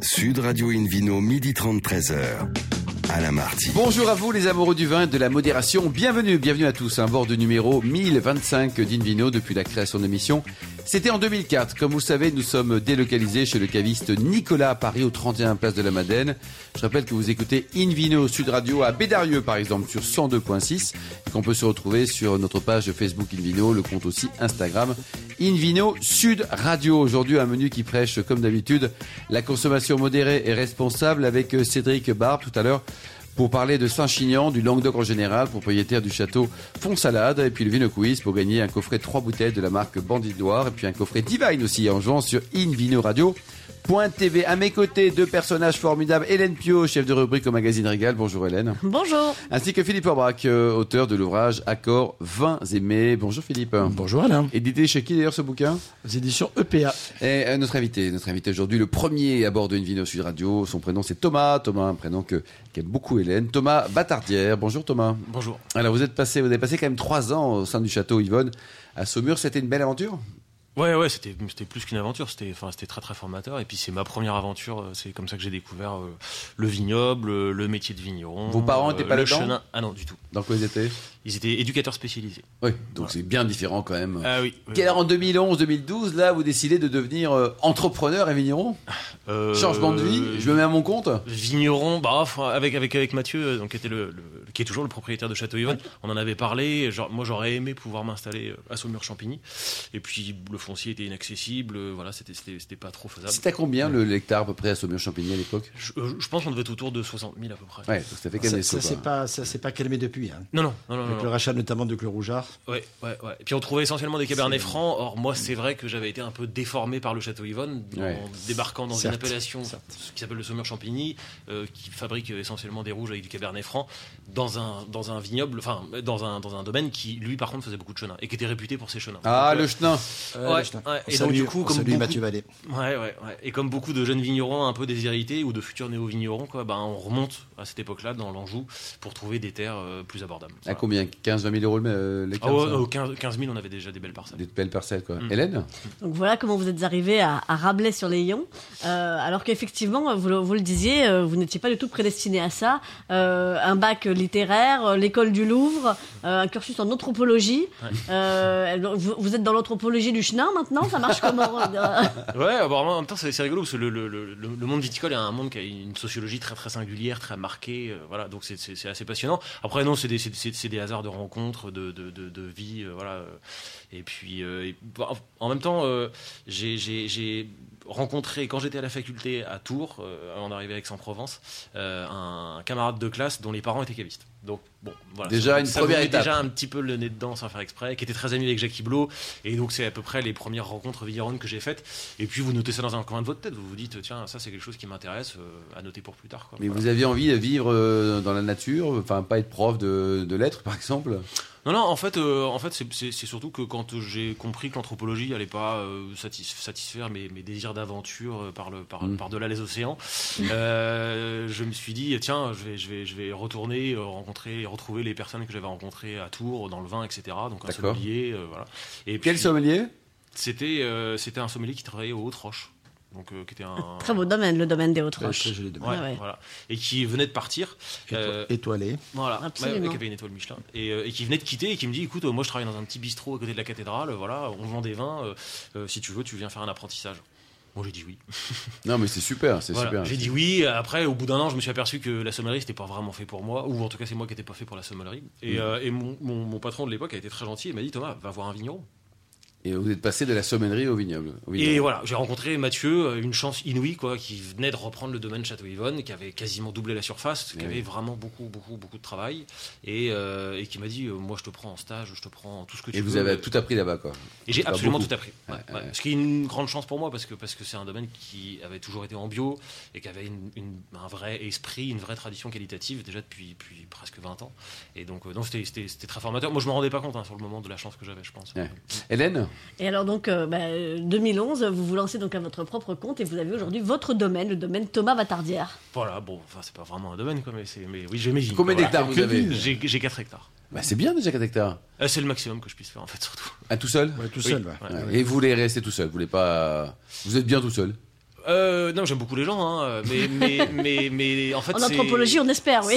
Sud Radio Invino, midi 30, 13h. Alain Marty. Bonjour à vous les amoureux du vin et de la modération. Bienvenue, bienvenue à tous. Un bord de numéro 1025 d'Invino depuis la création de l'émission. C'était en 2004. Comme vous le savez, nous sommes délocalisés chez le caviste Nicolas à Paris au 31 place de la Madeleine. Je rappelle que vous écoutez Invino Sud Radio à Bédarieux par exemple sur 102.6 et qu'on peut se retrouver sur notre page Facebook Invino, le compte aussi Instagram Invino Sud Radio. Aujourd'hui un menu qui prêche comme d'habitude la consommation modérée et responsable avec Cédric Barbe tout à l'heure pour parler de Saint-Chinian, du Languedoc en général, propriétaire du château Font-Salade, et puis le Vino pour gagner un coffret 3 bouteilles de la marque Bandit Noir, et puis un coffret Divine aussi en jouant sur Invino Radio. TV. À mes côtés, deux personnages formidables. Hélène Pio, chef de rubrique au magazine Régal. Bonjour Hélène. Bonjour. Ainsi que Philippe Aubrac, euh, auteur de l'ouvrage Accords, vins aimés. Bonjour Philippe. Bonjour Alain. Édité chez qui d'ailleurs ce bouquin? Les éditions EPA. Et euh, notre invité, notre invité aujourd'hui, le premier à bord de Invino Sud Radio. Son prénom c'est Thomas. Thomas, un prénom que qu'aime beaucoup Hélène. Thomas Batardière. Bonjour Thomas. Bonjour. Alors vous êtes passé, vous avez passé quand même trois ans au sein du château Yvonne à Saumur. C'était une belle aventure? Ouais, ouais, c'était, plus qu'une aventure. C'était, enfin, très, très formateur. Et puis, c'est ma première aventure. euh, C'est comme ça que j'ai découvert euh, le vignoble, le métier de vigneron. Vos parents étaient pas le chenin- Ah non, du tout. Dans quoi ils étaient? Ils étaient éducateurs spécialisés. Oui, donc c'est bien différent quand même. Ah oui. en 2011-2012, là, vous décidez de devenir euh, entrepreneur et vigneron Euh, Changement de vie, je me mets à mon compte? Vigneron, bah, avec, avec, avec Mathieu, euh, donc, qui, était le, le- qui est toujours le propriétaire de Château Yvonne, on en avait parlé. Genre, moi, j'aurais aimé pouvoir m'installer euh, à Saumur-Champigny. Et puis, le foncier était inaccessible. Voilà, c'était, pas trop faisable. C'était à combien le l'hectare à peu près à Saumur-Champigny à l'époque? Je, je pense qu'on devait être autour de 60 000 à peu près. Ouais, donc ça fait même Ça, ça s'est pas, pas calmé depuis. Hein. Non, non, non, non. Avec le rachat notamment de Clos Rougeard. Ouais, ouais, ouais. Et puis on trouvait essentiellement des cabernets francs. Or, moi, c'est vrai que j'avais été un peu déformé par le château Yvonne, en Ouais. débarquant dans Certes, une appellation certes. qui s'appelle le Saumur Champigny, euh, qui fabrique essentiellement des rouges avec du cabernet franc, dans un, dans un vignoble, enfin, dans un, dans un domaine qui, lui, par contre, faisait beaucoup de chenin et qui était réputé pour ses chenins. Ah, Donc, le euh, chenin Ouais, t'en- ouais. on Et donc, salue- du coup, comme beaucoup- Mathieu Vallée. Ouais, ouais, ouais. Et comme beaucoup de jeunes vignerons un peu déshérités ou de futurs néo-vignerons, quoi, ben, on remonte à cette époque-là dans l'Anjou pour trouver des terres euh, plus abordables. À Voilà. combien 15-20 000 euros le- l'hectare ouais, ça au 15, 15 000, on avait déjà des belles parcelles. Des belles parcelles, quoi. Mm. Hélène? Donc voilà comment vous êtes arrivé à, à Rabelais sur les Yons. Euh, alors qu'effectivement, vous, le- vous le disiez, euh, vous n'étiez pas du tout prédestiné à ça. Euh, un bac littéraire, euh, l'école du Louvre, euh, un cursus en anthropologie. Euh, vous, vous êtes dans l'anthropologie du chenin maintenant Ça marche comment Ouais, alors, en même temps, c'est rigolo parce que le, le- le- le- monde viticole est un monde qui a une sociologie très très singulière, très marquée. euh, voilà, donc c'est- assez passionnant. Après, non, c'est des, des de rencontres, de, de, de, vie, euh, voilà. Et puis, euh, bah, en même temps, euh, j'ai- rencontré quand j'étais à la faculté à Tours, avant d'arriver à Aix-en-Provence, un camarade de classe dont les parents étaient cavistes. Donc bon, voilà. Déjà Ça- une ça première étape. Déjà un petit peu le nez dedans sans faire exprès, qui était très ami avec Jacques Iblot, et donc c'est à peu près les premières rencontres vigneronnes que j'ai faites. Et puis vous notez ça dans un coin de votre tête, vous vous dites tiens ça c'est quelque chose qui m'intéresse euh, à noter pour plus tard. Quoi. Mais Voilà. vous aviez envie de vivre euh, dans la nature, enfin pas être prof de, de lettres par exemple? Non non en fait euh, en fait c'est- surtout que quand j'ai compris que l'anthropologie allait pas euh, satis- satisfaire mes, mes désirs d'aventure euh, par le par, Mm. par delà les océans, euh, je me suis dit tiens je vais je vais je vais retourner euh, rencontrer retrouver les personnes que j'avais rencontrées à Tours dans le vin etc. Donc un sommelier euh, voilà. Et Quel puis- sommelier? C'était euh, c'était un sommelier qui travaillait aux Hautes-Roches. Donc, euh, qui était un. Très beau domaine, le domaine des Hautes-Roches. très joli domaine. Ouais, Ouais, ouais. voilà. Et qui venait de partir. Euh, Étoilé. voilà. Absolument. Ouais, qui avait une étoile Michelin. Et, euh, et qui venait de quitter et qui me dit écoute, moi je travaille dans un petit bistrot à côté de la cathédrale. Voilà, on vend des vins. euh, euh, si tu veux, tu viens faire un apprentissage. Bon, j'ai dit oui. Non mais c'est super, c'est Voilà, super. J'ai dit oui. Après, au bout d'un an, je me suis aperçu que la sommellerie, c'était pas vraiment fait pour moi. Ou en tout cas, c'est moi qui n'étais pas fait pour la sommellerie. Et, Mm. euh, et mon, mon- mon patron de l'époque a été très gentil. Il m'a dit Thomas, va voir un vigneron. Et vous êtes passé de la sommellerie au vignoble. au vignoble. Et voilà, j'ai rencontré Mathieu, euh, une chance inouïe, quoi, qui venait de reprendre le domaine Château-Yvonne, qui avait quasiment doublé la surface, qui Oui. avait vraiment beaucoup, beaucoup, beaucoup de travail, et, euh, et qui m'a dit, euh, moi je te prends en stage, je te prends tout ce que tu Et veux. vous avez tout appris là-bas quoi. Et j'ai absolument beaucoup. tout appris. Ouais, Ouais, ouais. ouais. Ce qui est une grande chance pour moi parce que parce que c'est un domaine qui avait toujours été en bio et qui avait une- une- un vrai esprit, une vraie tradition qualitative déjà depuis, depuis presque 20 ans. Et donc euh, c'était- très formateur. Moi je me rendais pas compte hein, sur le moment de la chance que j'avais, je pense. Hélène? Et alors donc, euh, bah, euh, 2011, vous vous lancez donc à votre propre compte et vous avez aujourd'hui votre domaine, le domaine Thomas Vatardière. Voilà, bon, enfin c'est pas vraiment un domaine quoi, mais mais oui j'ai mes vignes. Combien d'hectares vous avez J'ai j'ai 4 hectares. bah, C'est bien déjà 4 hectares. Euh, c'est le maximum que je puisse faire en fait surtout. Ah, tout seul Ouais, tout seul. ouais. Ouais. Ouais. Et vous voulez rester tout seul Vous voulez pas Vous êtes bien tout seul Euh, non, j'aime beaucoup les gens, hein, mais, mais, mais, mais en fait. En anthropologie, on espère, oui.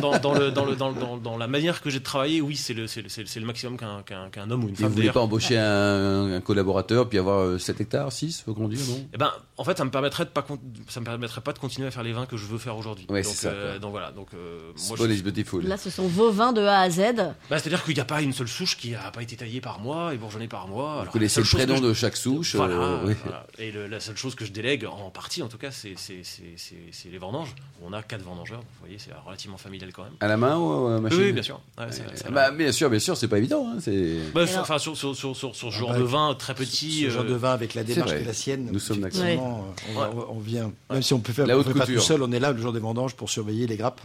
dans, dans le, dans, le, dans, le- dans, dans la manière que j'ai de travailler, oui, c'est le, c'est le, c'est le- maximum qu'un qu'un qu'un homme ou une Et femme. vous voulez pas embaucher un, un collaborateur puis avoir euh, 7 hectares, 6, faut qu'on dise, non? Eh ben, en fait, ça me permettrait de pas, ça me permettrait pas de continuer à faire les vins que je veux faire aujourd'hui. Ouais, donc, c'est ça, euh, donc voilà. Donc, euh, moi, C'est je- beautiful. Là, ce sont vos vins de A à Z. bah, c'est-à-dire qu'il n'y a pas une seule souche qui a pas été taillée par moi et bourgeonnée par moi. Vous Alors, connaissez le prénom je- de chaque souche. Voilà, euh, oui. voilà. Et le- la seule chose que je délègue, en partie en tout cas, c'est les vendanges. On a quatre vendangeurs, donc vous voyez, c'est relativement familial quand même. À la main ou à la machine Oui, bien sûr. Ouais, Euh, bah, bien sûr, bien sûr, c'est pas évident. Hein. Bah, enfin, sur, sur, sur, sur, sur ce genre bah, de vin très petit. Ce genre euh, de vin avec la démarche qui est la sienne. Nous sommes d'accord. On, vient, même si on peut faire, La on haute pas tout seul, on est là le jour des vendanges pour surveiller les grappes,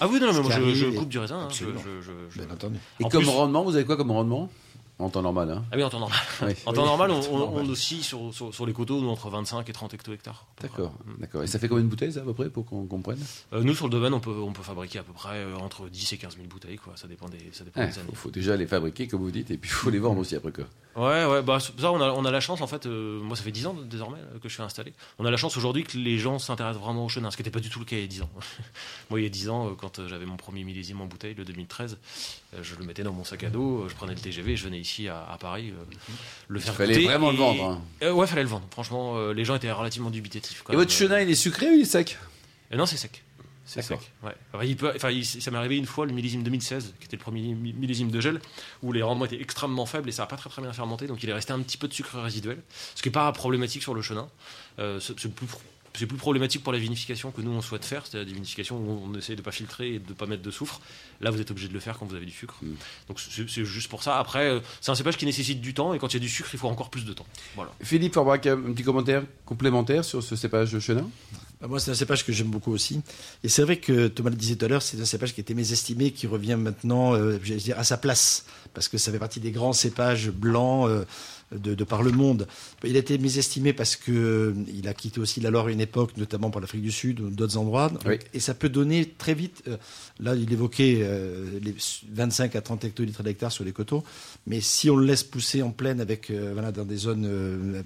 Ah oui, non, non, mais moi je, coupe du raisin. hein, je- absolument. je- je- je- bien entendu. Et En comme plus- rendement, vous avez quoi comme rendement? En temps normal, hein Ah oui, en temps normal. Oui. En temps Oui, normal, on, on, normal. on oscille sur, sur, sur les coteaux, nous, entre 25 et 30 hecto-hectares. D'accord, d'accord. Et ça fait combien de bouteilles, ça, à peu près, pour qu'on comprenne? Euh, nous, sur le domaine, on peut, on peut fabriquer à peu près euh, entre 10 et 15 000 bouteilles, quoi. Ça dépend des, ça dépend Il des années. faut, faut déjà les fabriquer, comme vous dites, et puis il faut les vendre aussi après, quoi. Ouais, ouais, bah, ça, on a, on a la chance, en fait, euh, moi, ça fait 10 ans désormais que je suis installé. On a la chance aujourd'hui que les gens s'intéressent vraiment au chenin, ce qui n'était pas du tout le cas il y a 10 ans. moi, il y a 10 ans, euh, quand euh, j'avais mon premier millésime en bouteille, le 2013, euh, je le mettais dans mon sac à dos, je prenais le TGV, je venais ici à, à Paris euh, le faire fallait vraiment le vendre, hein. Euh, ouais, fallait le vendre. Franchement, les gens étaient relativement dubitatifs. quand Et même. votre chenin, il est sucré ou il est sec? Non, c'est sec. C'est sec. Ouais. Enfin, il peut- enfin, il- ça m'est arrivé une fois, le millésime 2016, qui était le premier mi- millésime de gel, où les rendements étaient extrêmement faibles et ça n'a pas très très bien fermenté, donc il est resté un petit peu de sucre résiduel, ce qui n'est pas problématique sur le chenin. Euh, c'est plus, c'est plus problématique pour la vinification que nous on souhaite faire, c'est-à-dire la vinification où on essaie de ne pas filtrer et de ne pas mettre de soufre. Là, vous êtes obligé de le faire quand vous avez du sucre. Mm. Donc c'est juste pour ça. Après, euh, c'est un cépage qui nécessite du temps et quand il y a du sucre, il faut encore plus de temps. Voilà. Philippe Forbrac, un petit commentaire complémentaire sur ce cépage de chenin? Bah, Moi, c'est un cépage que j'aime beaucoup aussi. Et c'est vrai que Thomas le disait tout à l'heure, c'est un cépage qui était mésestimé, qui revient maintenant euh, dire, à sa place, parce que ça fait partie des grands cépages blancs euh, de, de par le monde. Il a été mésestimé parce que euh, il a quitté aussi la Loire à une époque, notamment pour l'Afrique du Sud ou d'autres endroits. Oui. Et ça peut donner très vite, euh, là il évoquait euh, les 25 à 30 hectolitres d'hectare sur les coteaux, mais si on le laisse pousser en pleine avec, euh, voilà, dans des zones... euh,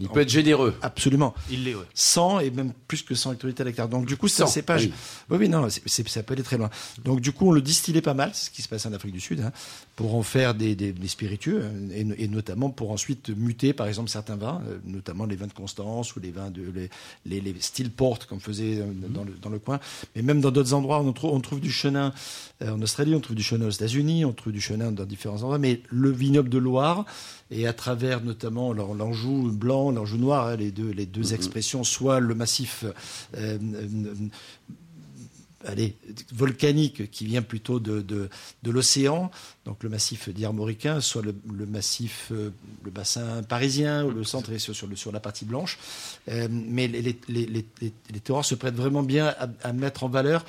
Il en- peut être généreux. Absolument. Il l'est, ouais. 100 et même plus que 100 hectolitres à l'hectare. Donc du coup, c'est un 100, cépage. oui. Oui, oui, non, ça peut aller très loin. Donc du coup, on le distillait pas mal, c'est ce qui se passe en Afrique du Sud, hein, pour en faire des, des- des spiritueux, hein, et, et notamment pour ensuite muter, par exemple, certains vins, euh, notamment les vins de Constance ou les vins de les, les, les style comme faisait euh, dans, le, dans le coin. Mais même dans d'autres endroits, on trouve, on trouve du chenin euh, en Australie, on trouve du chenin aux États-Unis, on trouve du chenin dans différents endroits. Mais le vignoble de Loire, et à travers notamment l'An- l'Anjou blanc, l'Anjou noir, hein, les deux, les deux expressions, soit le massif euh, allez, volcanique qui vient plutôt de, de, de l'océan, donc le massif d'Armoricain, soit le, le massif, euh, le bassin parisien, ou le centre est sur, sur, le- sur la partie blanche. Euh, mais les, les, les, les, terroirs se prêtent vraiment bien à, à mettre en valeur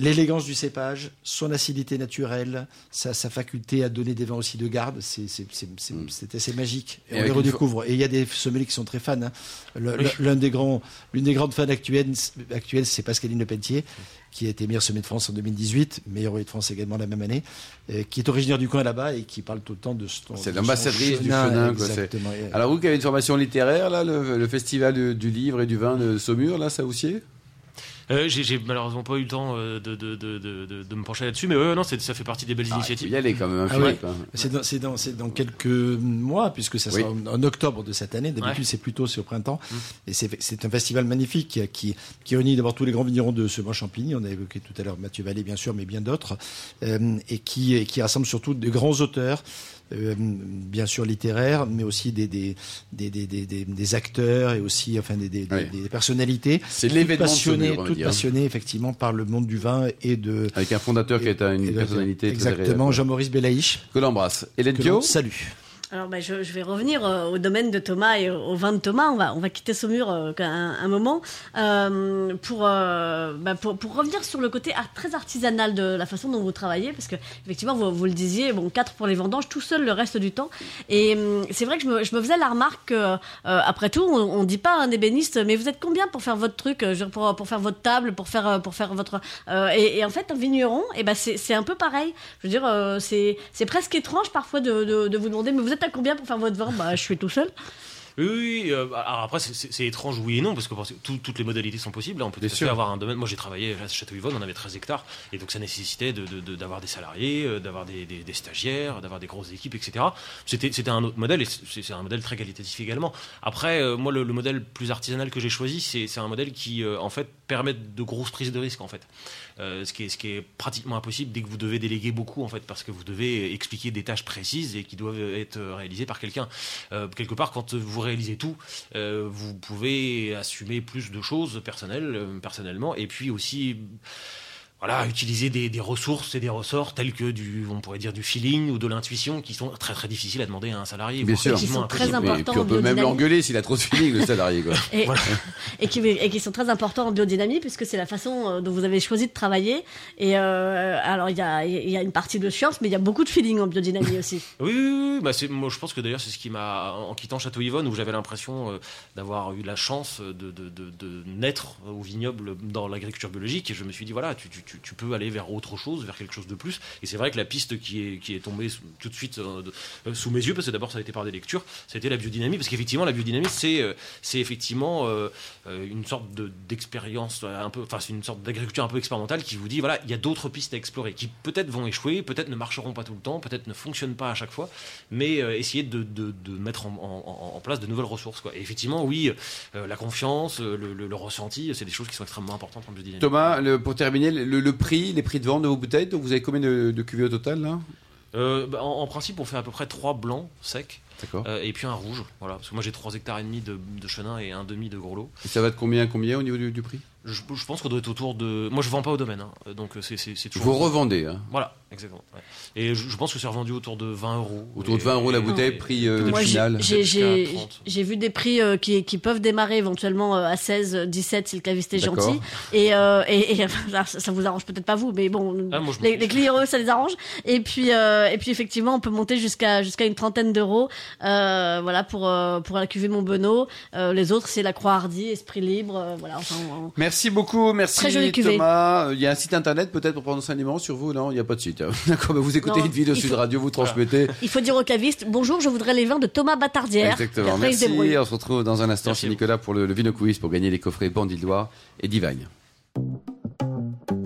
l'élégance du cépage, son acidité naturelle, sa, sa faculté à donner des vins aussi de garde, c'est Mm. assez magique. Et Et on les redécouvre. Et il y a des sommeliers qui sont très fans. hein. Oui. des grands, l'une des grandes fans actuelles, actuelles c'est Pascaline Lepelletier, qui a été meilleur sommet de France en 2018, meilleur roi de France également la même année, euh, qui est originaire du coin là-bas et qui parle tout le temps de son. C'est l'ambassadrice du chenin, quoi. Et- Alors vous qui avez une formation littéraire, là, le, le festival du, du livre et du vin de Saumur, là, ça aussi Euh, j'ai malheureusement pas eu le temps euh, de, de, de, de, de- de me pencher là-dessus, mais ouais, non, ça fait partie des belles Ah, Il faut initiatives. y aller quand même, Ah Philippe. hein. C'est dans, quelques mois, puisque ça Oui. sera en, en octobre de cette année. D'habitude, Ouais. c'est plutôt au printemps. Mm. Et c'est un festival magnifique qui, qui, qui réunit d'abord tous les grands vignerons de ce mois Champigny. On a évoqué tout à l'heure Mathieu Vallée, bien sûr, mais bien d'autres. Euh, et, qui, et qui rassemble surtout de grands auteurs. Euh, bien sûr littéraires, mais aussi des, des, des, des, des, des- des acteurs et aussi enfin des, Oui. personnalités C'est l'événement passionnées, va toutes passionnées effectivement par le monde du vin et de Avec un fondateur qui est un- une personnalité exactement. Jean-Maurice Belaïch Que l'embrasse. Hélène l'on salue. Alors, bah, je, vais revenir euh, au domaine de Thomas et au, vin de Thomas. On va, on va quitter Saumur euh, un, moment euh, pour, bah, pour, pour revenir sur le côté très artisanal de la façon dont vous travaillez, parce que effectivement, vous, vous le disiez, bon, quatre pour les vendanges, tout seul le reste du temps. Et hum, c'est vrai que je me, je me faisais la remarque que, après tout, on, on dit pas à un ébéniste, mais vous êtes combien pour faire votre truc, pour, pour faire votre table, pour faire, pour faire votre. et, en fait, un vigneron, et ben c'est un peu pareil. Je veux dire, c'est presque étrange parfois de, de, de vous demander, mais vous êtes combien pour faire votre vin? Bah, je suis tout seul. Oui, oui, euh, alors après, c'est- étrange, oui et non, parce que parce que tout- toutes les modalités sont possibles. On peut tout fait avoir un domaine. Moi, j'ai travaillé à Château-Yvonne, on avait 13 hectares, et donc ça nécessitait de- de- de- d'avoir des salariés, euh, d'avoir des, des- des stagiaires, d'avoir des grosses équipes, etc. C'était un autre modèle, et c'est un modèle très qualitatif également. Après, euh, moi, le, le modèle plus artisanal que j'ai choisi, c'est un modèle qui, euh, en fait, permet de grosses prises de risques, en fait. Ce, qui est, ce qui est pratiquement impossible dès que vous devez déléguer beaucoup, en fait, parce que vous devez expliquer des tâches précises et qui doivent être réalisées par quelqu'un. Quelque part, quand vous réalisez tout, euh, vous pouvez assumer plus de choses personnelles, euh, personnellement, et puis aussi voilà, utiliser des, des ressources et des ressorts tels que du, on pourrait dire du feeling ou de l'intuition qui sont très très difficiles à demander à un salarié. Bien sûr. Qui sont très impossibles. Et puis on peut même l'engueuler s'il a trop de feeling, le salarié. Quoi. Et, et, qui, et qui sont très importants en biodynamie puisque c'est la façon euh, dont vous avez choisi de travailler. Et euh, alors il y a, il y a une partie de science, mais il y a beaucoup de feeling en biodynamie aussi. Oui, oui, oui, bah c'est, moi je pense que d'ailleurs c'est ce qui m'a, en quittant Château-Yvonne, où j'avais l'impression euh, d'avoir eu la chance de, de, de, de naître au vignoble dans l'agriculture biologique, et je me suis dit voilà, tu, tu, tu- peux aller vers autre chose, vers quelque chose de plus. Et c'est vrai que la piste qui est, qui est tombée tout de suite euh, euh, sous mes yeux, parce que d'abord ça a été par des lectures, ça a été la biodynamie, parce qu'effectivement la biodynamie c'est, euh, c'est effectivement une sorte de, d'expérience un peu, enfin c'est une sorte d'agriculture un peu expérimentale qui vous dit voilà, il y a d'autres pistes à explorer qui peut-être vont échouer, peut-être ne marcheront pas tout le temps, peut-être ne fonctionnent pas à chaque fois, mais essayer de, de- de mettre en, en- place de nouvelles ressources. Quoi. Et effectivement, oui, la confiance, le, le- ressenti, c'est des choses qui sont extrêmement importantes en biodynamie. Thomas, pour terminer, le, le prix, les prix de vente de vos bouteilles, donc vous avez combien de, de cuvées au total là? Euh, bah, en, en principe, on fait à peu près trois blancs secs euh, et puis un rouge. Voilà, parce que moi j'ai 3 hectares et demi de, de chenin et un demi de gros lot. Et ça va de combien à combien au niveau du, du prix? Je, je pense qu'on doit être autour de. Moi je vends pas au domaine, hein, donc euh, c'est c'est- c'est toujours. Vous revendez, hein Voilà, exactement. ouais. Et je, je pense que c'est revendu autour de 20 euros. Autour de Et- 20 euros la bouteille, et- prix euh, Moi, final. j'ai- Jusqu'à j'ai 30. j'ai vu des prix euh, qui, qui peuvent démarrer éventuellement euh, à 16, 17 si le caviste est gentil. Et, euh, et, et ça, vous arrange peut-être pas vous, mais bon, Ah, moi, les, les clients eux, ça les arrange. Et puis, euh, et puis effectivement, on peut monter jusqu'à jusqu'à une trentaine d'euros, euh, voilà pour euh, pour la cuvée. Euh, les autres, c'est la Croix Hardy, Esprit Libre, euh, voilà. Enfin, on- Merci beaucoup, merci Très jolie cuvée. Thomas. Il y a un site internet peut-être pour prendre enseignement sur vous? Non, il n'y a pas de site. D'accord, bah, vous écoutez Non, une vidéo Sud faut- Radio, vous transmettez. il faut dire au caviste, bonjour, je voudrais les vins de Thomas Batardière. Exactement. Merci. On se retrouve dans un instant Merci chez. Nicolas pour le, le Vino Quiz pour gagner les coffrets Bandidoire et Divagne.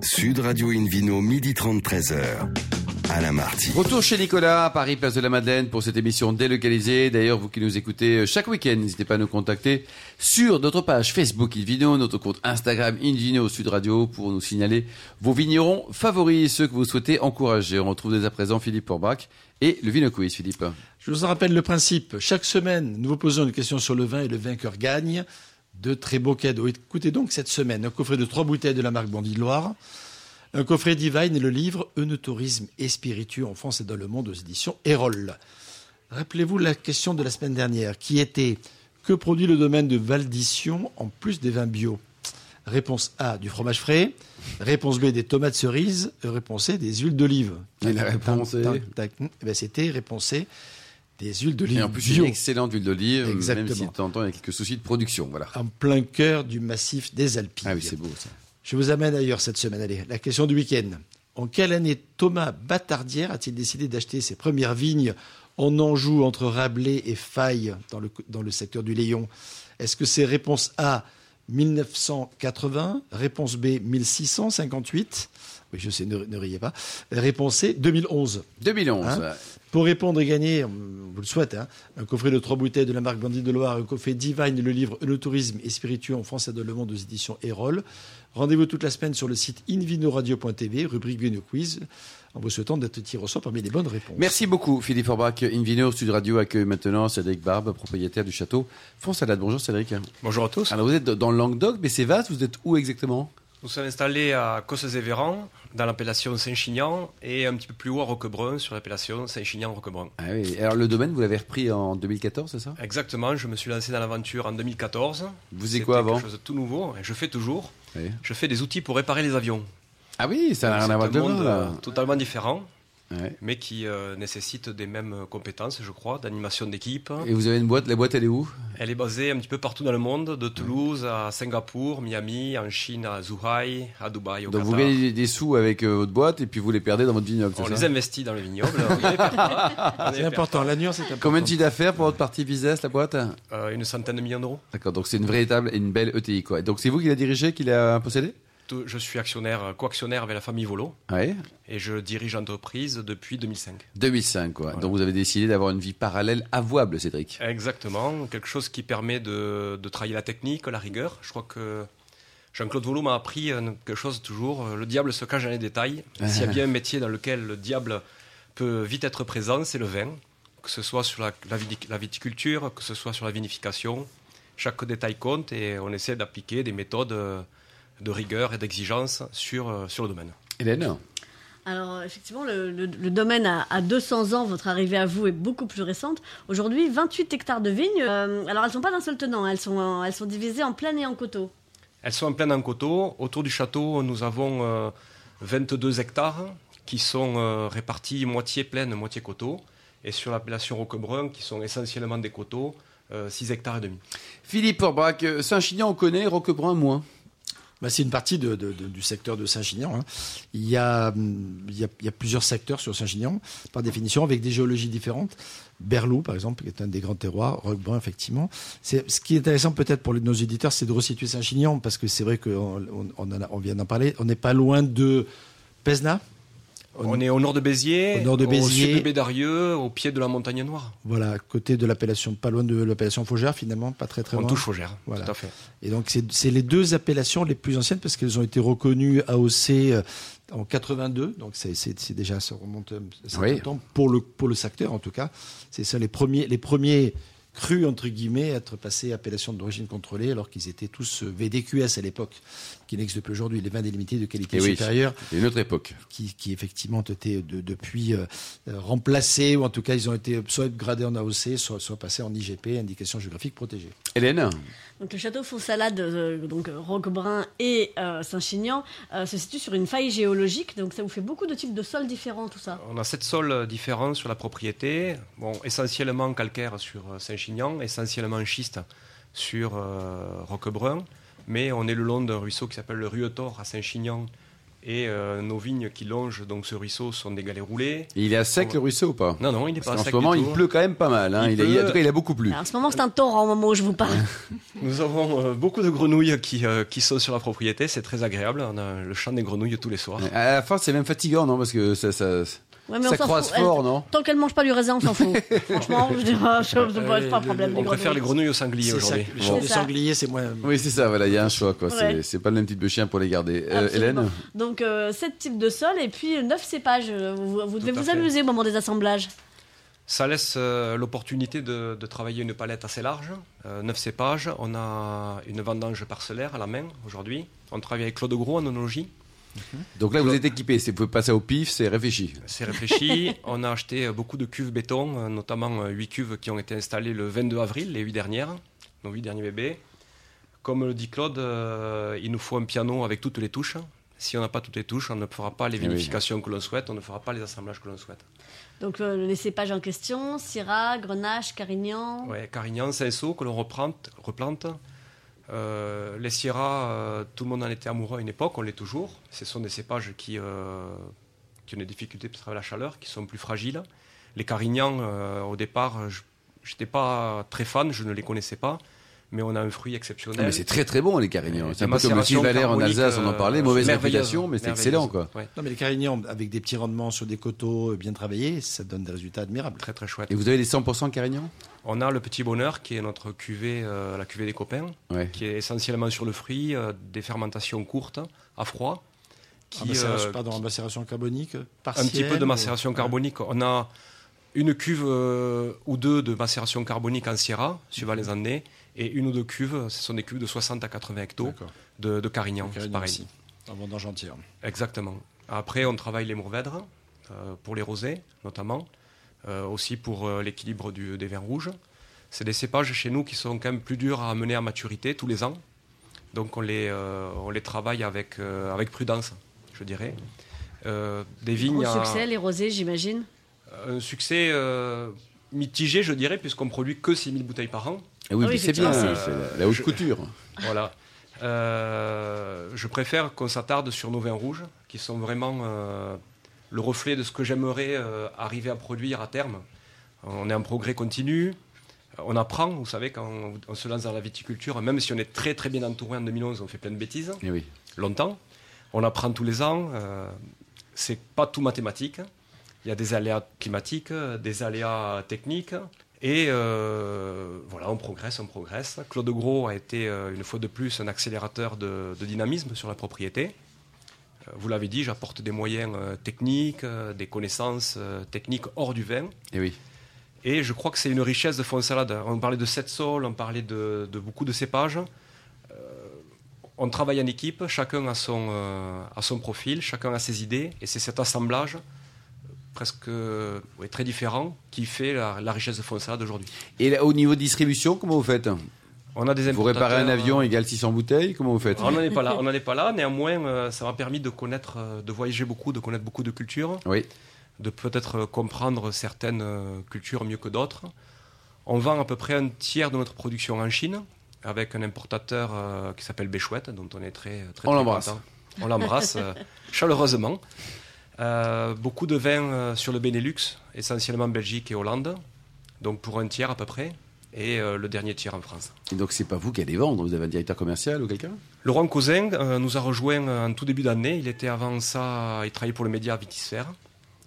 Sud Radio Invino, midi 30, 13h. Alain Marty. Retour chez Nicolas à Paris, place de la Madeleine pour cette émission délocalisée. D'ailleurs, vous qui nous écoutez euh, chaque week-end, n'hésitez pas à nous contacter sur notre page Facebook Invino, notre compte Instagram Invino Sud Radio pour nous signaler vos vignerons favoris, ceux que vous souhaitez encourager. On retrouve dès à présent Philippe Porbach et le Vino Quiz, Philippe. Je vous en rappelle le principe. Chaque semaine, nous vous posons une question sur le vin et le vainqueur gagne. De très beaux cadeaux. Écoutez donc cette semaine un coffret de trois bouteilles de la marque Bandit de Loire, un coffret Divine et le livre Eunotourisme et spiritueux en France et dans le monde aux éditions Erol. Rappelez-vous la question de la semaine dernière qui était que produit le domaine de Valdition en plus des vins bio? Réponse A, du fromage frais. Réponse B, des tomates cerises. Réponse C, des huiles d'olive. Et la réponse. Eh ben, C'était réponse C, des huiles d'olive Et en plus, bio. une excellente huile d'olive, même si de temps en temps, il y a quelques soucis de production. Voilà. en plein cœur du massif des Alpes. Ah oui, c'est beau ça. Je vous amène ailleurs cette semaine. Allez, la question du week-end. En quelle année Thomas Batardière a-t-il décidé d'acheter ses premières vignes en Anjou, entre Rabelais et Faille, dans le, dans le secteur du Léon? Est-ce que c'est réponse A, 1980, réponse B, 1658 Oui, je sais, ne, ne riez pas. Réponse C, 2011. 2011. Hein? Pour répondre et gagner, on vous le souhaite, hein, un coffret de trois bouteilles de la marque Bandit de Loire, un coffret Divine, le livre Le tourisme et spiritueux en France et dans le monde aux éditions Erol. Rendez-vous toute la semaine sur le site invinoradio.tv, rubrique Vino Quiz, en vous souhaitant d'être tiré au sort parmi les bonnes réponses. Merci beaucoup, Philippe Forbach. Invino Sud Radio accueille maintenant Cédric Barbe, propriétaire du château Fonsalade. Bonjour Cédric. Bonjour à tous. Alors vous êtes dans le Languedoc, mais c'est vaste, vous êtes où exactement? Nous sommes installés à Cossez-Véran, dans l'appellation Saint-Chinian, et un petit peu plus haut à Roquebrun, sur l'appellation Saint-Chinian-Roquebrun. ah oui. Alors le domaine, vous l'avez repris en 2014, c'est ça? Exactement, je me suis lancé dans l'aventure en 2014. Vous C'était quoi avant? quelque chose de tout nouveau, et je fais toujours. Oui. Je fais des outils pour réparer les avions. Ah oui, ça n'a rien C'est à voir vin, là. euh, totalement différent. Ouais. mais qui euh, nécessitent des mêmes compétences, je crois, d'animation d'équipe. Et vous avez une boîte, la boîte elle est où? Elle est basée un petit peu partout dans le monde, de Toulouse à Singapour, Miami, en Chine à Zhuhai, à Dubaï, au Donc vous gagnez des- sous avec euh, votre boîte et puis vous les perdez dans votre vignoble, On les investit dans le vignoble. on les perd pas. On les C'est important, la nuance est importante. Combien de chiffre d'affaires pour votre partie business, la boîte? Euh, une centaine de millions d'euros. D'accord, donc c'est une véritable et une belle ETI quoi. Donc c'est vous qui la dirigez, qui l'a possédée Je suis actionnaire, co-actionnaire avec la famille Volo et je dirige l'entreprise depuis 2005. 2005 quoi. Donc vous avez décidé d'avoir une vie parallèle avouable, Cédric. Exactement, quelque chose qui permet de, de travailler la technique, la rigueur. Je crois que Jean-Claude Volo m'a appris euh, quelque chose toujours, euh, le diable se cache dans les détails. S'il y a bien un métier dans lequel le diable peut vite être présent, c'est le vin. Que ce soit sur la, la viti- la viticulture, que ce soit sur la vinification, chaque détail compte et on essaie d'appliquer des méthodes euh, de rigueur et d'exigence sur, euh, sur le domaine. Hélène Alors effectivement, le, le- le domaine a, a 200 ans, votre arrivée à vous est beaucoup plus récente. Aujourd'hui, 28 hectares de vignes. Euh, alors elles sont pas d'un seul tenant, elles sont, en- elles sont divisées en plaine et en coteaux. Elles sont en plein en coteau. Autour du château, nous avons euh, 22 hectares qui sont euh, répartis moitié plaine, moitié coteau. Et sur l'appellation Roquebrun, qui sont essentiellement des coteaux, euh, 6 hectares et demi. Philippe Orbrac, Saint-Chinian on connaît, Roquebrun moins. Bah, c'est une partie de- de- de- du secteur de Saint-Ginian. hein. Il, y a, hum, il, y a, il y a plusieurs secteurs sur Saint-Ginian, par définition, avec des géologies différentes. Berlou, par exemple, qui est un des grands terroirs, Roquebrun, effectivement. Ce qui est intéressant peut-être pour nos auditeurs, c'est de resituer Saint-Ginian, parce que c'est vrai qu'on on, on vient d'en parler. On n'est pas loin de Pesna. On est au nord de Béziers, Au nord de Béziers. sud de Bédarieux, au pied de la montagne noire. Voilà, à côté de l'appellation, pas loin de l'appellation Faugère, finalement, pas très très on loin. touche au Gers, Voilà. tout à fait. Et donc, c'est les deux appellations les plus anciennes parce qu'elles ont été reconnues AOC euh, en 82. Donc, c'est- déjà, ça remonte un certain Oui. temps pour le, pour le secteur, en tout cas. C'est ça, les premiers, les premiers crus, entre guillemets, à être passés appellation d'origine contrôlée alors qu'ils étaient tous euh, VDQS à l'époque, qui n'existent plus aujourd'hui, les vins délimités de qualité Eh oui. supérieure C'est une autre époque. qui, qui effectivement ont été de- depuis euh, remplacés, ou en tout cas, ils ont été soit upgradés en AOC, soit, soit passés en IGP, indication géographique protégée. Hélène Donc le château Font-Salade, euh, donc euh, Roquebrun et euh, Saint-Chinian, euh, se situe sur une faille géologique. Donc ça vous fait beaucoup de types de sols différents, tout ça. On a sept sols différents sur la propriété. Bon, essentiellement calcaire sur Saint-Chinian, essentiellement schiste sur euh, Roquebrun. Mais on est le long d'un ruisseau qui s'appelle le Ruetor à Saint-Chinian. Et euh, nos vignes qui longent donc ce ruisseau sont des galets roulés. Et il est à sec le ruisseau ou pas Non, non, il n'est pas qu'en sec ce moment, du il pleut quand même pas mal. hein. Il Il, a- il a- en pleut. tout cas, il a beaucoup plu. Alors, en ce moment, c'est un torrent au moment où je vous parle. Nous avons euh, beaucoup de grenouilles qui, euh, qui sont sur la propriété. C'est très agréable. On a le chant des grenouilles tous les soirs. À la fin, c'est même fatigant, non? Parce que ça, ça, Ouais, mais on ça s'en croise fout. fort, Elle- non Tant qu'elle mange pas du raisin, on s'en fout. Franchement, je dirais, je- c'est pas, un problème. On les préfère les grenouilles. aux sangliers aujourd'hui. les sangliers, c'est moins. Oui, c'est ça, voilà, il y a un choix, quoi. C'est- Ouais. C'est pas le même type de chien pour les garder. Euh. Hélène Donc, euh, sept types de sols et puis euh, neuf cépages. Euh, Vous, vous devez vous fait. amuser au moment des assemblages. Ça laisse euh, l'opportunité de, de travailler une palette assez large, euh, neuf cépages. On a une vendange parcellaire à la main aujourd'hui. On travaille avec Claude Gros en onologie. Donc là, vous êtes équipé. Si vous pouvez passer au pif, c'est réfléchi. C'est réfléchi. On a acheté euh, beaucoup de cuves béton, euh, notamment euh, 8 cuves qui ont été installées le 22 avril, les 8 dernières, nos 8 derniers bébés. Comme le dit Claude, euh, il nous faut un piano avec toutes les touches. Si on n'a pas toutes les touches, on ne fera pas les Eh oui. vinifications que l'on souhaite, on ne fera pas les assemblages que l'on souhaite. Donc, euh, les cépages en question Syrah, Grenache, Carignan. Ouais, Carignan, Cinsault, que l'on replante. replante. Euh, les Sierra, euh, tout le monde en était amoureux à une époque, on l'est toujours. Ce sont des cépages qui, euh, qui ont des difficultés pour travailler la chaleur, qui sont plus fragiles. Les Carignans, euh, au départ, je n'étais pas très fan, je ne les connaissais pas, mais on a un fruit Ah, exceptionnel. mais c'est très très bon, les Carignans. C'est un peu comme le Valère en Alsace, on en parlait. Mauvaise réputation, mais c'est excellent, quoi. Ouais, Non, mais les Carignans, avec des petits rendements sur des coteaux bien travaillés, ça donne des résultats admirables. très très chouette. Et vous avez les 100% Carignan On a le petit bonheur qui est notre cuvée, euh, la cuvée des copains. Ouais. qui est essentiellement sur le fruit, euh, des fermentations courtes, à froid. Qui, macération, euh, pardon, macération carbonique un petit peu de ou- macération carbonique. On a une cuve euh, ou deux de macération carbonique en Sierra, suivant les années, et une ou deux cuves, ce sont des cuves de 60 à 80 hectos de, de Carignan. Pareil. aussi, en vendange entière. Exactement. Après, on travaille les mourvèdres, euh, pour les rosés notamment, aussi pour euh, l'équilibre du- des vins rouges. C'est des cépages chez nous qui sont quand même plus durs à amener à maturité tous les ans. Donc on les, euh, on les travaille avec, euh, avec prudence, je dirais. Euh, des vignes Gros à- succès, les rosés, j'imagine. un succès euh, mitigé, je dirais, puisqu'on produit que 6000 bouteilles par an. Ah oui, Ah oui, mais c'est bien, c'est la, la haute je- couture. Voilà. Euh, je préfère qu'on s'attarde sur nos vins rouges, qui sont vraiment euh, le reflet de ce que j'aimerais euh, arriver à produire à terme. On est en progrès continu. On apprend, vous savez, quand on, on se lance dans la viticulture, même si on est très très bien entouré en 2011, on fait plein de bêtises, Eh oui. longtemps. On apprend tous les ans. Euh, c'est pas tout mathématique. Il y a des aléas climatiques, des aléas techniques. Et euh, voilà, on progresse, on progresse. Claude Gros a été euh, une fois de plus un accélérateur de, de dynamisme sur la propriété. Euh, Vous l'avez dit, j'apporte des moyens euh, techniques, euh, des connaissances techniques hors du vin. Eh oui. Et je crois que c'est une richesse de fond salade. On parlait de sept sols, on parlait de, de beaucoup de cépages. Euh, on travaille en équipe, chacun a son, euh, a son profil, chacun a ses idées, et c'est cet assemblage presque ouais, très différent qui fait la, la richesse de fond salade aujourd'hui. Et là, au niveau de distribution, comment vous faites? On a des Vous réparez un avion égal 600 bouteilles Comment vous faites On n'en est pas là. On n'en est pas là. Néanmoins, euh, ça m'a permis de connaître, euh, de voyager beaucoup, de connaître beaucoup de cultures, Oui. de peut-être euh, comprendre certaines euh, cultures mieux que d'autres. On vend à peu près un tiers de notre production en Chine, avec un importateur euh, qui s'appelle Béchouette, dont on est très, très, On l'embrasse. content. On l'embrasse euh, chaleureusement. Euh, beaucoup de vins euh, sur le Benelux, essentiellement Belgique et Hollande, donc pour un tiers à peu près, et euh, le dernier tiers en France. Et donc, c'est pas vous qui allez vendre Vous avez un directeur commercial ou quelqu'un? Laurent Cousin euh, nous a rejoint euh, en tout début d'année. Il était avant ça, il travaillait pour le média Vitisphère.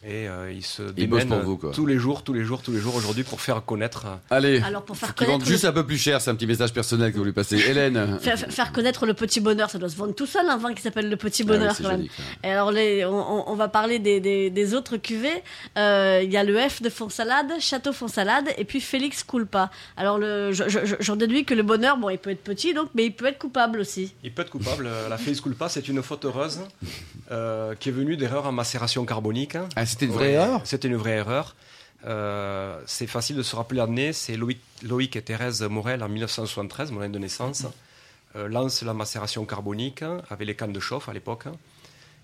Et euh, il se Il bosse démène pour vous, quoi. tous les jours, tous les jours, tous les jours aujourd'hui pour faire connaître. euh, Allez. Alors, pour faire connaître juste le- un peu plus cher, c'est un petit message personnel que vous lui passez. Hélène. Faire, faire connaître le petit bonheur, ça doit se vendre tout seul, un vin qui s'appelle le petit Ah oui, bonheur c'est quand même. joli, quand même. Et alors, les, on, va parler des, des, des autres cuvées. Euh, Il y a le F de Fonsalade, Château Fonsalade, et puis Félix Culpa. Alors, le, je- je- je- j'en déduis que le bonheur, bon, il peut être petit, donc, mais il peut être coupable aussi. Il peut être coupable. Euh, La Félix Culpa, c'est une faute heureuse euh, qui est venue d'erreurs en macération carbonique. Ah, c'était une vraie Ouais, erreur C'était une vraie erreur. Euh, c'est facile de se rappeler l'année. C'est Loïc, Loïc et Thérèse Morel en 1973, mon année de naissance, euh, lancent la macération carbonique avec les cannes de chauffe à l'époque.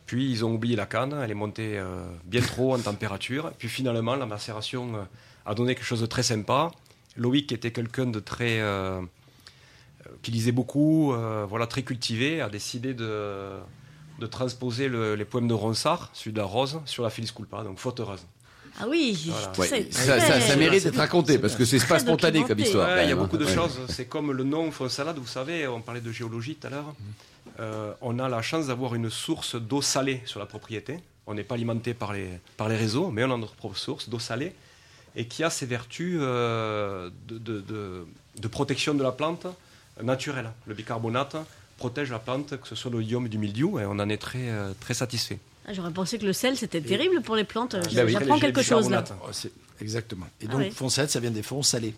Puis ils ont oublié la canne, elle est montée euh, bien trop en température. Puis finalement, la macération a donné quelque chose de très sympa. Loïc était quelqu'un de très. qui lisait beaucoup, voilà, très cultivé, a décidé de, de transposer le- les poèmes de Ronsard, celui de la rose, sur la Félix Culpa, donc faute heureuse. Ah oui, Voilà. Ouais, ça, ça- ça mérite d'être raconté parce que c'est pas spontané comme histoire. Ouais, il y a beaucoup de hein. Ouais. choses. C'est comme le nom salade, vous savez, on parlait de géologie tout à l'heure. Euh, on a la chance d'avoir une source d'eau salée sur la propriété. On n'est pas alimenté par les, par les réseaux, mais on a notre propre source d'eau salée et qui a ses vertus euh, de, de- de- de protection de la plante naturelle. Le bicarbonate protège la plante, que ce soit de l'idiome et du mildiou, et on en est très, euh, très satisfait. Ah, J'aurais pensé que le sel, c'était terrible pour les plantes. Bah J'apprends oui, quelque chose là. Oh, Exactement. Et Ah donc, oui. fonsalade, ça vient des fonds salés.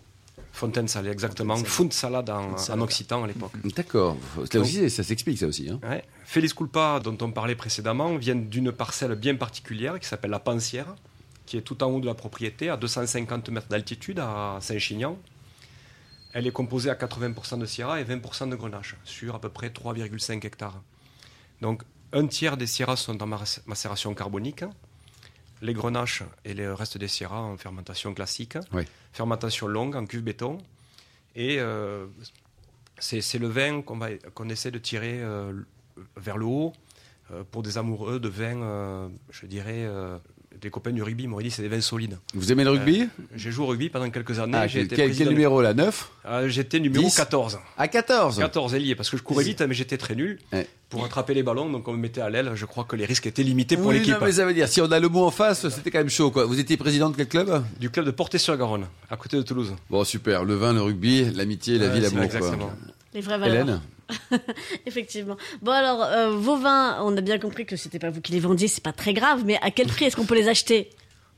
Fontaine salée, exactement. Fontaine Fount salade en, en occitan à l'époque. D'accord. Là aussi, ça s'explique, ça aussi. hein. Ouais. Félix Culpa, dont on parlait précédemment, vient d'une parcelle bien particulière qui s'appelle la Pensière, qui est tout en haut de la propriété, à 250 mètres d'altitude, à Saint-Chinian. Elle est composée à 80% de Syrah et 20% de Grenache, sur à peu près 3,5 hectares. Donc, un tiers des Syrahs sont en mac- macération carbonique, les Grenaches et le reste des Syrahs en fermentation classique, fermentation longue en cuve béton. Et euh, c'est le vin qu'on essaie de tirer euh, vers le haut euh, pour des amoureux de vin, je dirais, des copains du rugby m'auraient dit c'est des vins solides. Vous aimez le rugby J'ai joué au rugby pendant quelques années. Ah, quel, quel- numéro là 9 Ah, J'étais numéro 10. 14. À 14 14 ailier, parce que je courais vite, mais j'étais très nul. Ouais. Pour attraper les ballons, donc on me mettait à l'aile. Je crois que les risques étaient limités pour Oui, l'équipe. mais ça veut dire, si on a le mot en face, c'était quand même chaud. Quoi. Vous étiez président de quel club Du club de Portet-sur-Garonne, à côté de Toulouse. Bon, super. Le vin, le rugby, l'amitié, la vie, l'amour. exactement. quoi. Les vraies valeurs. Hélène Effectivement. Bon alors, euh, vos vins, on a bien compris que c'était pas vous qui les vendiez, c'est pas très grave, mais à quel prix est-ce qu'on peut les acheter?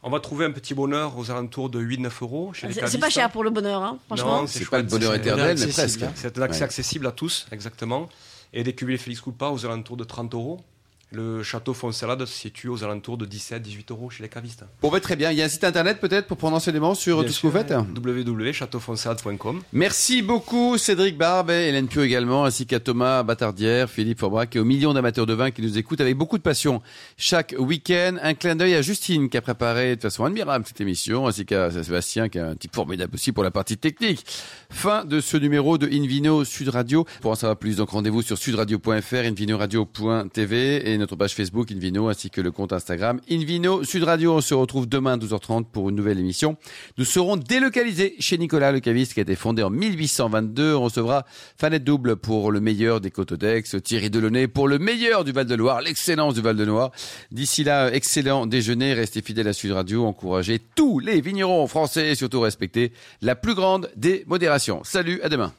On va trouver un petit bonheur aux alentours de 8-9 euros chez les C'est c'est pas cher pour le bonheur, hein, franchement. Non, C'est pas le bonheur éternel, mais accessible, presque. hein. C'est un accès Ouais. accessible à tous, exactement. Et des cuvées Félix Coupa aux alentours de 30 euros. Le château Fonsalade se situe aux alentours de 17-18 euros chez les cavistes. Bon, bah, très bien. Il y a un site internet peut-être pour prendre enseignement sur Bien tout ce que sûr, vous faites www.châteaufonsalade.com. Merci beaucoup Cédric Barbe, et Hélène Pio également, ainsi qu'à Thomas Batardière, Philippe Forbrac et aux millions d'amateurs de vin qui nous écoutent avec beaucoup de passion chaque week-end. Un clin d'œil à Justine qui a préparé de façon admirable cette émission, ainsi qu'à Sébastien qui a un type formidable aussi pour la partie technique. Fin de ce numéro de Invino Sud Radio. Pour en savoir plus, donc rendez-vous sur sudradio.fr, invinoradio.tv et notre page Facebook Invino ainsi que le compte Instagram Invino Sud Radio. On se retrouve demain à 12h30 pour une nouvelle émission. Nous serons délocalisés chez Nicolas Le Caviste qui a été fondé en 1822. On recevra Fanette Double pour le meilleur des Côtes d'Aix, Thierry Delaunay pour le meilleur du Val-de-Loire, l'excellence du Val-de-Loire. D'ici là, excellent déjeuner, restez fidèles à Sud Radio, encouragez tous les vignerons français et surtout respectez la plus grande des modérations. Salut, à demain.